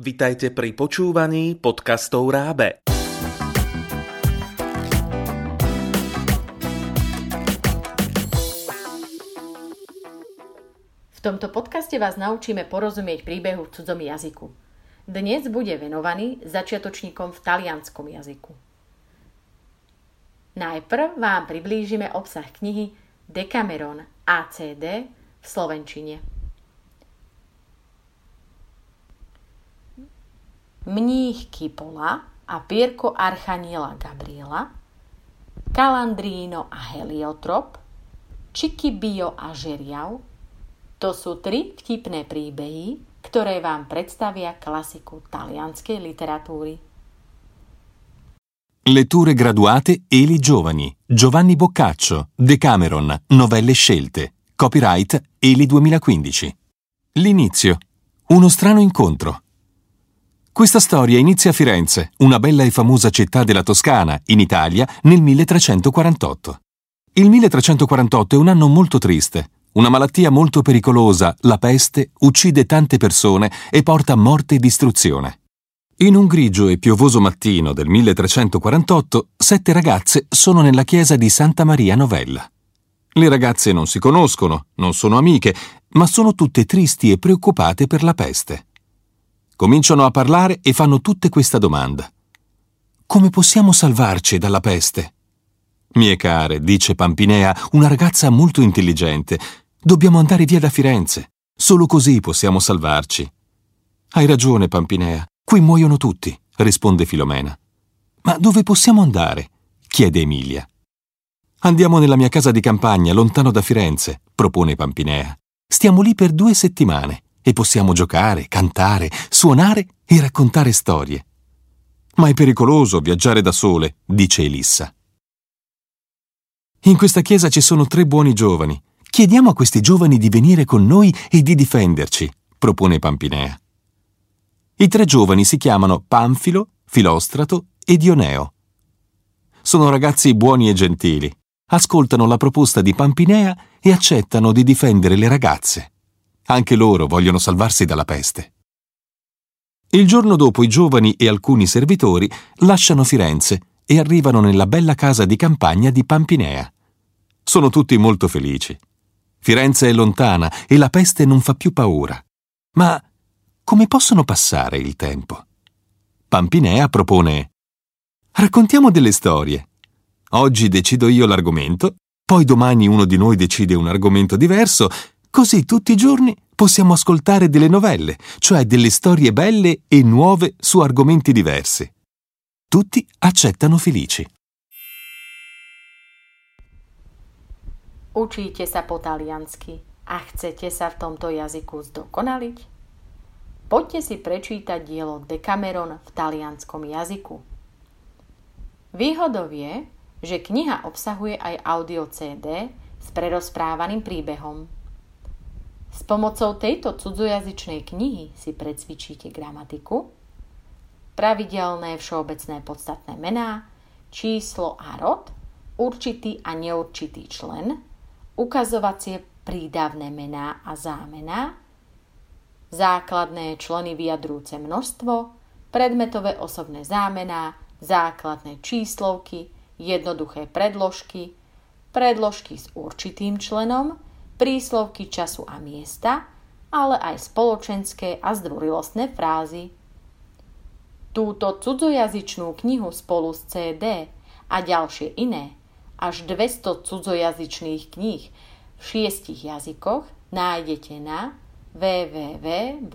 Vitajte pri počúvaní podcastov Rábe. V tomto podcaste vás naučíme porozumieť príbehu v cudzom jazyku. Dnes bude venovaný začiatočníkom v talianskom jazyku. Najprv vám priblížime obsah knihy Decameron ACD v slovenčine. Mních Kipola a Pierko Archaniela Gabriela, Kalandríno a Heliotrop, Čikibio a Žeriav, to sú tri vtipné príbehy, ktoré vám predstavia klasiku talianskej literatúry. Letture graduate Eli Giovani, Giovanni Boccaccio, Decameron, Novelle scelte. Copyright Eli 2015. L'inizio. Uno strano incontro. Questa storia inizia a Firenze, una bella e famosa città della Toscana, in Italia, nel 1348. Il 1348 è un anno molto triste. Una malattia molto pericolosa, la peste, uccide tante persone e porta morte e distruzione. In un grigio e piovoso mattino del 1348, sette ragazze sono nella chiesa di Santa Maria Novella. Le ragazze non si conoscono, non sono amiche, ma sono tutte tristi e preoccupate per la peste. Cominciano a parlare e fanno tutte questa domanda. Come possiamo salvarci dalla peste? Mie care, dice Pampinea, una ragazza molto intelligente, dobbiamo andare via da Firenze. Solo così possiamo salvarci. Hai ragione, Pampinea, qui muoiono tutti, risponde Filomena. Ma dove possiamo andare? chiede Emilia. Andiamo nella mia casa di campagna, lontano da Firenze, propone Pampinea. Stiamo lì per due settimane e possiamo giocare, cantare, suonare e raccontare storie. Ma è pericoloso viaggiare da sole, dice Elissa. In questa chiesa ci sono tre buoni giovani. Chiediamo a questi giovani di venire con noi e di difenderci, propone Pampinea. I tre giovani si chiamano Panfilo, Filostrato e Dioneo. Sono ragazzi buoni e gentili ascoltano la proposta di Pampinea e accettano di difendere le ragazze. Anche loro vogliono salvarsi dalla peste. Il giorno dopo i giovani e alcuni servitori lasciano Firenze e arrivano nella bella casa di campagna di Pampinea. Sono tutti molto felici. Firenze è lontana e la peste non fa più paura. Ma come possono passare il tempo? Pampinea propone Raccontiamo delle storie. Oggi decido io l'argomento, poi domani uno di noi decide un argomento diverso, così tutti i giorni possiamo ascoltare delle novelle, cioè delle storie belle e nuove su argomenti diversi. Tutti accettano felici. Učíte sa po taliansky a chcete sa v tomto jazyku zdokonaliť? Poďte si prečítať dielo Decameron v talianskom jazyku. Výhodou je, že kniha obsahuje aj audio CD s prerozprávaným príbehom. S pomocou tejto cudzojazyčnej knihy si precvičíte gramatiku, pravidelné všeobecné podstatné mená, číslo a rod, určitý a neurčitý člen, ukazovacie prídavné mená a zámená, základné členy vyjadrúce množstvo, predmetové osobné zámená, základné číslovky, jednoduché predložky, predložky s určitým členom, príslovky času a miesta, ale aj spoločenské a zdvorilostné frázy. Túto cudzojazyčnú knihu spolu s CD a ďalšie iné, až 200 cudzojazyčných kníh v šiestich jazykoch nájdete na www.rab.sk.